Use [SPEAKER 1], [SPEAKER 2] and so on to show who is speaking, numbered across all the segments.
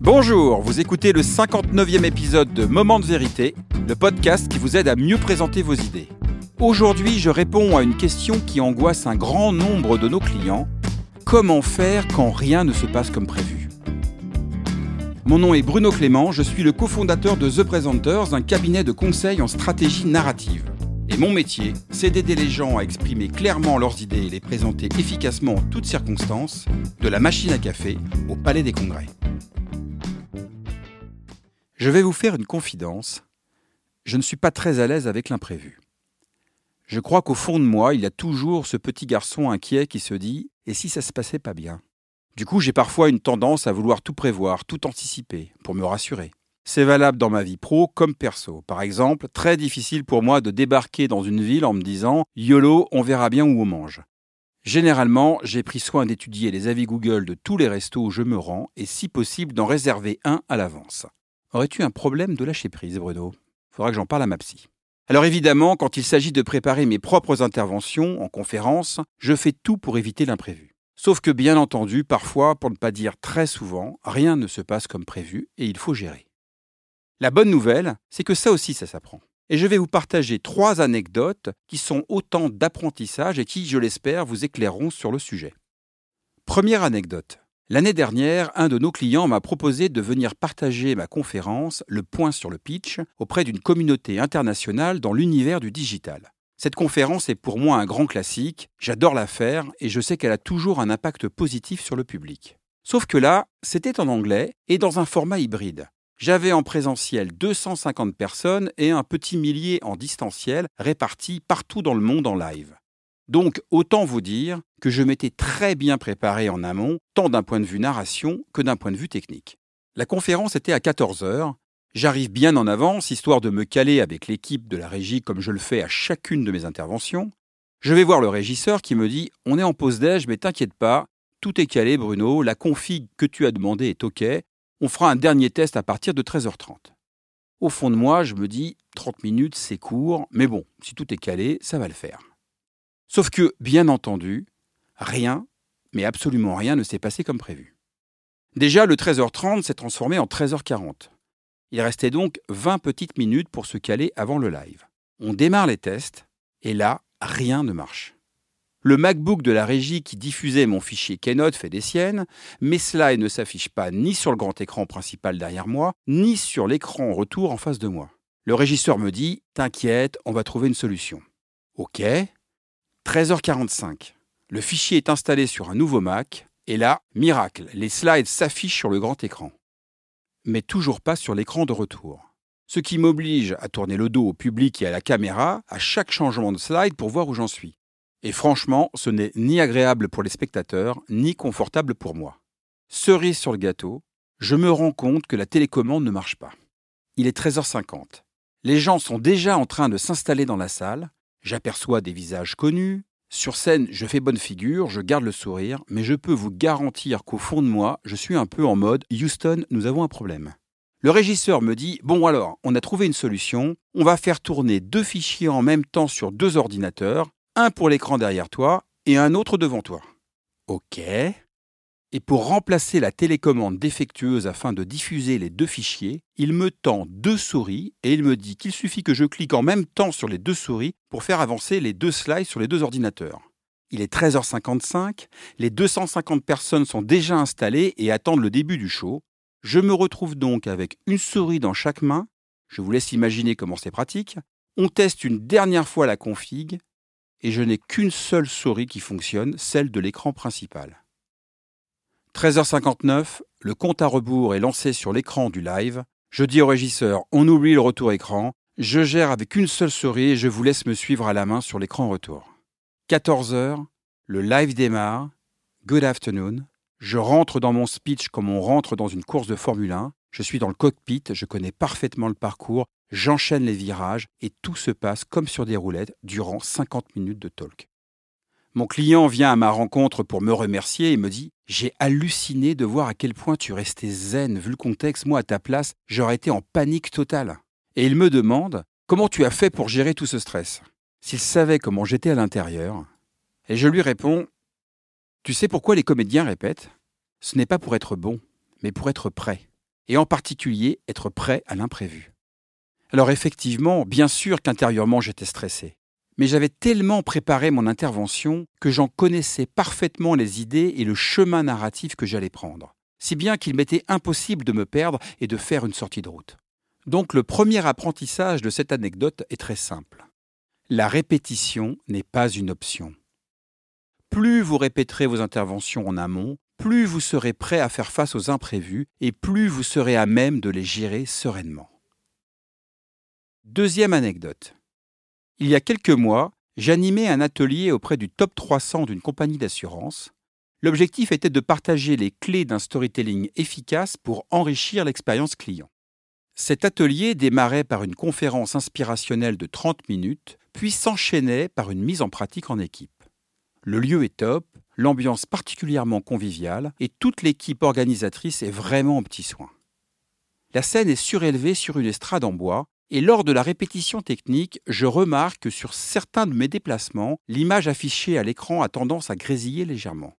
[SPEAKER 1] Bonjour, vous écoutez le 59e épisode de Moment de vérité, le podcast qui vous aide à mieux présenter vos idées. Aujourd'hui, je réponds à une question qui angoisse un grand nombre de nos clients. Comment faire quand rien ne se passe comme prévu? Mon nom est Bruno Clément, je suis le cofondateur de The Presenters, un cabinet de conseil en stratégie narrative. Et mon métier, c'est d'aider les gens à exprimer clairement leurs idées et les présenter efficacement en toutes circonstances, de la machine à café au palais des congrès. Je vais vous faire une confidence. Je ne suis pas très à l'aise avec l'imprévu. Je crois qu'au fond de moi, il y a toujours ce petit garçon inquiet qui se dit Et si ça se passait pas bien? Du coup, j'ai parfois une tendance à vouloir tout prévoir, tout anticiper, pour me rassurer. C'est valable dans ma vie pro comme perso. Par exemple, très difficile pour moi de débarquer dans une ville en me disant YOLO, on verra bien où on mange. Généralement, j'ai pris soin d'étudier les avis Google de tous les restos où je me rends et si possible d'en réserver un à l'avance. Aurais-tu un problème de lâcher prise, Bruno? Faudra que j'en parle à ma psy. Alors évidemment, quand il s'agit de préparer mes propres interventions en conférence, je fais tout pour éviter l'imprévu. Sauf que bien entendu, parfois, pour ne pas dire très souvent, rien ne se passe comme prévu et il faut gérer. La bonne nouvelle, c'est que ça aussi, ça s'apprend. Et je vais vous partager trois anecdotes qui sont autant d'apprentissage et qui, je l'espère, vous éclaireront sur le sujet. Première anecdote. L'année dernière, un de nos clients m'a proposé de venir partager ma conférence, Le point sur le pitch, auprès d'une communauté internationale dans l'univers du digital. Cette conférence est pour moi un grand classique, j'adore la faire et je sais qu'elle a toujours un impact positif sur le public. Sauf que là, c'était en anglais et dans un format hybride. J'avais en présentiel 250 personnes et un petit millier en distanciel répartis partout dans le monde en live. Donc autant vous dire que je m'étais très bien préparé en amont, tant d'un point de vue narration que d'un point de vue technique. La conférence était à 14 heures. J'arrive bien en avance, histoire de me caler avec l'équipe de la régie comme je le fais à chacune de mes interventions. Je vais voir le régisseur qui me dit On est en pause déj, mais t'inquiète pas, tout est calé, Bruno, la config que tu as demandé est OK, on fera un dernier test à partir de 13h30. Au fond de moi, je me dis 30 minutes, c'est court, mais bon, si tout est calé, ça va le faire. Sauf que, bien entendu, rien, mais absolument rien ne s'est passé comme prévu. Déjà, le 13h30 s'est transformé en 13h40. Il restait donc 20 petites minutes pour se caler avant le live. On démarre les tests, et là, rien ne marche. Le MacBook de la régie qui diffusait mon fichier Keynote fait des siennes. Mes slides ne s'affichent pas ni sur le grand écran principal derrière moi, ni sur l'écran retour en face de moi. Le régisseur me dit T'inquiète, on va trouver une solution. Ok. 13h45. Le fichier est installé sur un nouveau Mac, et là, miracle, les slides s'affichent sur le grand écran. Mais toujours pas sur l'écran de retour. Ce qui m'oblige à tourner le dos au public et à la caméra à chaque changement de slide pour voir où j'en suis. Et franchement, ce n'est ni agréable pour les spectateurs, ni confortable pour moi. Cerise sur le gâteau, je me rends compte que la télécommande ne marche pas. Il est 13h50. Les gens sont déjà en train de s'installer dans la salle. J'aperçois des visages connus. Sur scène, je fais bonne figure, je garde le sourire, mais je peux vous garantir qu'au fond de moi, je suis un peu en mode Houston, nous avons un problème. Le régisseur me dit Bon alors, on a trouvé une solution, on va faire tourner deux fichiers en même temps sur deux ordinateurs, un pour l'écran derrière toi et un autre devant toi. OK. Et pour remplacer la télécommande défectueuse afin de diffuser les deux fichiers, il me tend deux souris et il me dit qu'il suffit que je clique en même temps sur les deux souris pour faire avancer les deux slides sur les deux ordinateurs. Il est 13h55, les 250 personnes sont déjà installées et attendent le début du show. Je me retrouve donc avec une souris dans chaque main. Je vous laisse imaginer comment c'est pratique. On teste une dernière fois la config et je n'ai qu'une seule souris qui fonctionne, celle de l'écran principal. 13h59, le compte à rebours est lancé sur l'écran du live. Je dis au régisseur, on oublie le retour écran, je gère avec une seule souris et je vous laisse me suivre à la main sur l'écran retour. 14h, le live démarre. Good afternoon. Je rentre dans mon speech comme on rentre dans une course de Formule 1. Je suis dans le cockpit, je connais parfaitement le parcours, J'enchaîne les virages et tout se passe comme sur des roulettes durant 50 minutes de talk. Mon client vient à ma rencontre pour me remercier et me dit J'ai halluciné de voir à quel point tu restais zen, vu le contexte, moi à ta place, j'aurais été en panique totale. Et il me demande Comment tu as fait pour gérer tout ce stress? S'il savait comment j'étais à l'intérieur. Et je lui réponds Tu sais pourquoi les comédiens répètent Ce n'est pas pour être bon, mais pour être prêt. et en particulier être prêt à l'imprévu. Alors effectivement, bien sûr qu'intérieurement j'étais stressé, mais j'avais tellement préparé mon intervention que j'en connaissais parfaitement les idées et le chemin narratif que j'allais prendre, si bien qu'il m'était impossible de me perdre et de faire une sortie de route. Donc le premier apprentissage de cette anecdote est très simple. La répétition n'est pas une option. Plus vous répéterez vos interventions en amont, plus vous serez prêt à faire face aux imprévus et plus vous serez à même de les gérer sereinement. Deuxième anecdote. Il y a quelques mois, j'animais un atelier auprès du top 300 d'une compagnie d'assurance. L'objectif était de partager les clés d'un storytelling efficace pour enrichir l'expérience client. Cet atelier démarrait par une conférence inspirationnelle de 30 minutes, puis s'enchaînait par une mise en pratique en équipe. Le lieu est top, l'ambiance particulièrement conviviale et toute l'équipe organisatrice est vraiment au petit soin. La scène est surélevée sur une estrade en bois et lors de la répétition technique, je remarque que sur certains de mes déplacements, l'image affichée à l'écran a tendance à grésiller légèrement.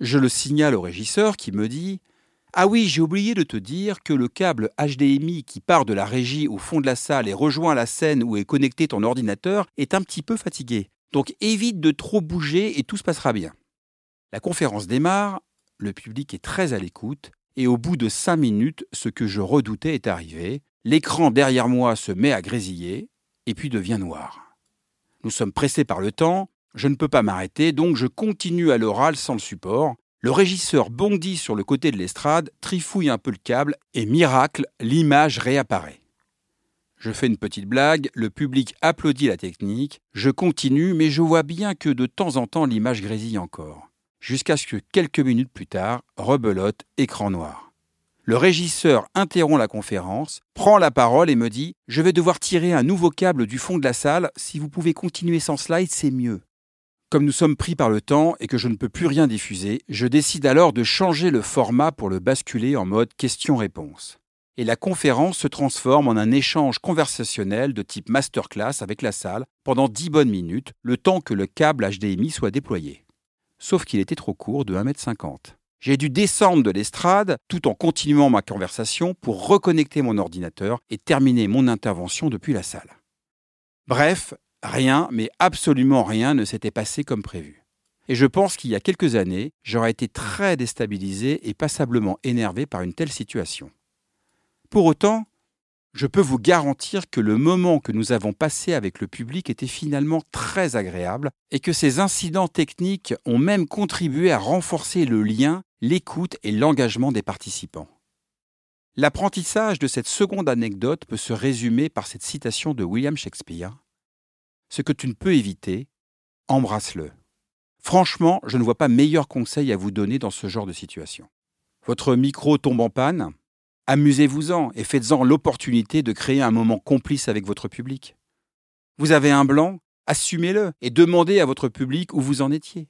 [SPEAKER 1] Je le signale au régisseur qui me dit Ah oui, j'ai oublié de te dire que le câble HDMI qui part de la régie au fond de la salle et rejoint la scène où est connecté ton ordinateur est un petit peu fatigué. Donc évite de trop bouger et tout se passera bien. La conférence démarre, le public est très à l'écoute, et au bout de cinq minutes, ce que je redoutais est arrivé. L'écran derrière moi se met à grésiller, et puis devient noir. Nous sommes pressés par le temps, je ne peux pas m'arrêter, donc je continue à l'oral sans le support. Le régisseur bondit sur le côté de l'estrade, trifouille un peu le câble, et miracle, l'image réapparaît. Je fais une petite blague, le public applaudit la technique, je continue, mais je vois bien que de temps en temps l'image grésille encore. Jusqu'à ce que quelques minutes plus tard, rebelote, écran noir. Le régisseur interrompt la conférence, prend la parole et me dit Je vais devoir tirer un nouveau câble du fond de la salle, si vous pouvez continuer sans slide, c'est mieux. Comme nous sommes pris par le temps et que je ne peux plus rien diffuser, je décide alors de changer le format pour le basculer en mode question-réponse et la conférence se transforme en un échange conversationnel de type masterclass avec la salle pendant 10 bonnes minutes, le temps que le câble HDMI soit déployé. Sauf qu'il était trop court de 1m50. J'ai dû descendre de l'estrade tout en continuant ma conversation pour reconnecter mon ordinateur et terminer mon intervention depuis la salle. Bref, rien, mais absolument rien ne s'était passé comme prévu. Et je pense qu'il y a quelques années, j'aurais été très déstabilisé et passablement énervé par une telle situation. Pour autant, je peux vous garantir que le moment que nous avons passé avec le public était finalement très agréable et que ces incidents techniques ont même contribué à renforcer le lien, l'écoute et l'engagement des participants. L'apprentissage de cette seconde anecdote peut se résumer par cette citation de William Shakespeare. Ce que tu ne peux éviter, embrasse-le. Franchement, je ne vois pas meilleur conseil à vous donner dans ce genre de situation. Votre micro tombe en panne, Amusez-vous-en et faites-en l'opportunité de créer un moment complice avec votre public. Vous avez un blanc, assumez-le et demandez à votre public où vous en étiez.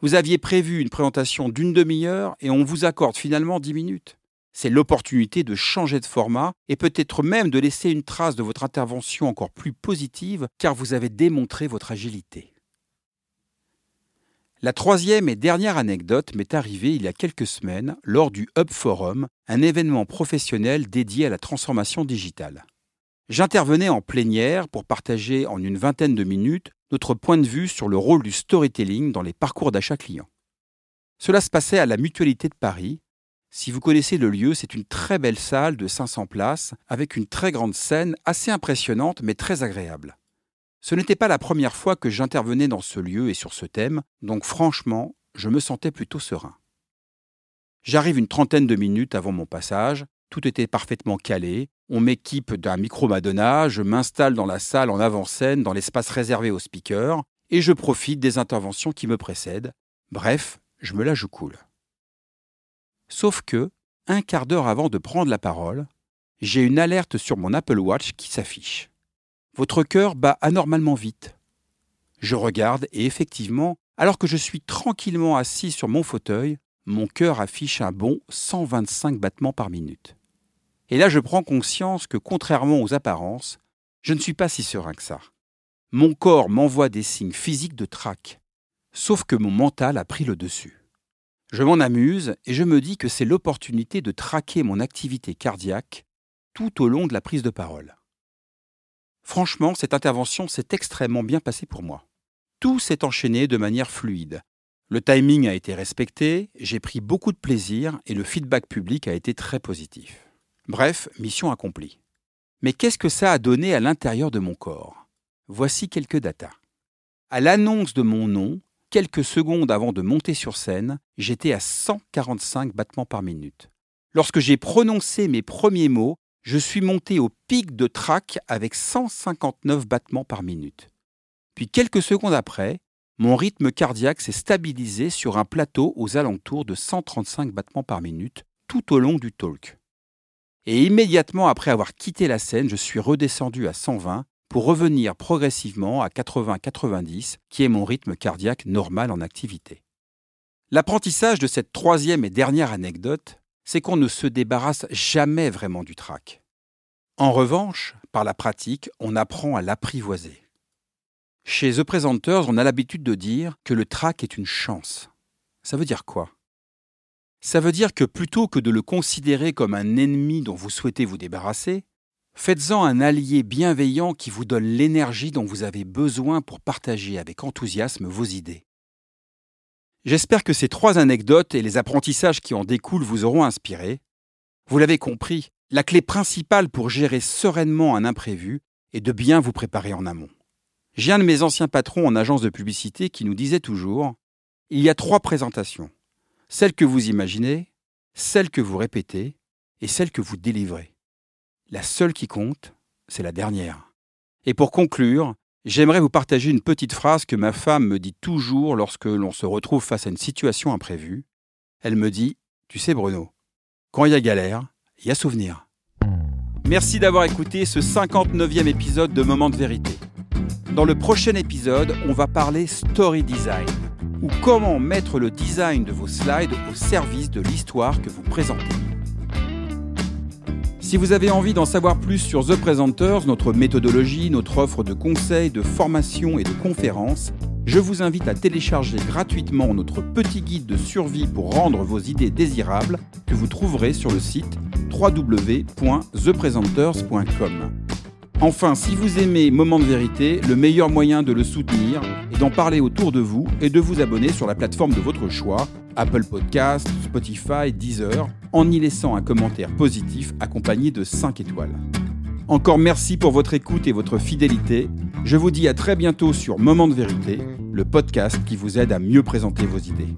[SPEAKER 1] Vous aviez prévu une présentation d'une demi-heure et on vous accorde finalement dix minutes. C'est l'opportunité de changer de format et peut-être même de laisser une trace de votre intervention encore plus positive car vous avez démontré votre agilité. La troisième et dernière anecdote m'est arrivée il y a quelques semaines lors du Hub Forum, un événement professionnel dédié à la transformation digitale. J'intervenais en plénière pour partager en une vingtaine de minutes notre point de vue sur le rôle du storytelling dans les parcours d'achat client. Cela se passait à la Mutualité de Paris. Si vous connaissez le lieu, c'est une très belle salle de 500 places avec une très grande scène assez impressionnante mais très agréable. Ce n'était pas la première fois que j'intervenais dans ce lieu et sur ce thème, donc franchement, je me sentais plutôt serein. J'arrive une trentaine de minutes avant mon passage, tout était parfaitement calé, on m'équipe d'un micro-Madonna, je m'installe dans la salle en avant-scène, dans l'espace réservé aux speakers, et je profite des interventions qui me précèdent. Bref, je me la joue cool. Sauf que, un quart d'heure avant de prendre la parole, j'ai une alerte sur mon Apple Watch qui s'affiche. Votre cœur bat anormalement vite. Je regarde et effectivement, alors que je suis tranquillement assis sur mon fauteuil, mon cœur affiche un bon 125 battements par minute. Et là, je prends conscience que, contrairement aux apparences, je ne suis pas si serein que ça. Mon corps m'envoie des signes physiques de trac, sauf que mon mental a pris le dessus. Je m'en amuse et je me dis que c'est l'opportunité de traquer mon activité cardiaque tout au long de la prise de parole. Franchement, cette intervention s'est extrêmement bien passée pour moi. Tout s'est enchaîné de manière fluide. Le timing a été respecté, j'ai pris beaucoup de plaisir et le feedback public a été très positif. Bref, mission accomplie. Mais qu'est-ce que ça a donné à l'intérieur de mon corps? Voici quelques datas. À l'annonce de mon nom, quelques secondes avant de monter sur scène, j'étais à 145 battements par minute. Lorsque j'ai prononcé mes premiers mots, je suis monté au pic de trac avec 159 battements par minute. Puis quelques secondes après, mon rythme cardiaque s'est stabilisé sur un plateau aux alentours de 135 battements par minute tout au long du talk. Et immédiatement après avoir quitté la scène, je suis redescendu à 120 pour revenir progressivement à 80-90, qui est mon rythme cardiaque normal en activité. L'apprentissage de cette troisième et dernière anecdote, c'est qu'on ne se débarrasse jamais vraiment du trac. En revanche, par la pratique, on apprend à l'apprivoiser. Chez The Presenters, on a l'habitude de dire que le trac est une chance. Ça veut dire quoi? Ça veut dire que plutôt que de le considérer comme un ennemi dont vous souhaitez vous débarrasser, faites-en un allié bienveillant qui vous donne l'énergie dont vous avez besoin pour partager avec enthousiasme vos idées. J'espère que ces trois anecdotes et les apprentissages qui en découlent vous auront inspiré. Vous l'avez compris, la clé principale pour gérer sereinement un imprévu est de bien vous préparer en amont. J'ai un de mes anciens patrons en agence de publicité qui nous disait toujours Il y a trois présentations. Celle que vous imaginez, celle que vous répétez et celle que vous délivrez. La seule qui compte, c'est la dernière. Et pour conclure, J'aimerais vous partager une petite phrase que ma femme me dit toujours lorsque l'on se retrouve face à une situation imprévue. Elle me dit Tu sais, Bruno, quand il y a galère, il y a souvenir. Merci d'avoir écouté ce 59e épisode de Moment de vérité. Dans le prochain épisode, on va parler story design, ou comment mettre le design de vos slides au service de l'histoire que vous présentez. Si vous avez envie d'en savoir plus sur The Presenters, notre méthodologie, notre offre de conseils, de formation et de conférences, je vous invite à télécharger gratuitement notre petit guide de survie pour rendre vos idées désirables que vous trouverez sur le site www.thepresenters.com. Enfin, si vous aimez Moment de vérité, le meilleur moyen de le soutenir est d'en parler autour de vous et de vous abonner sur la plateforme de votre choix, Apple Podcasts, Spotify, Deezer, en y laissant un commentaire positif accompagné de 5 étoiles. Encore merci pour votre écoute et votre fidélité. Je vous dis à très bientôt sur Moment de vérité, le podcast qui vous aide à mieux présenter vos idées.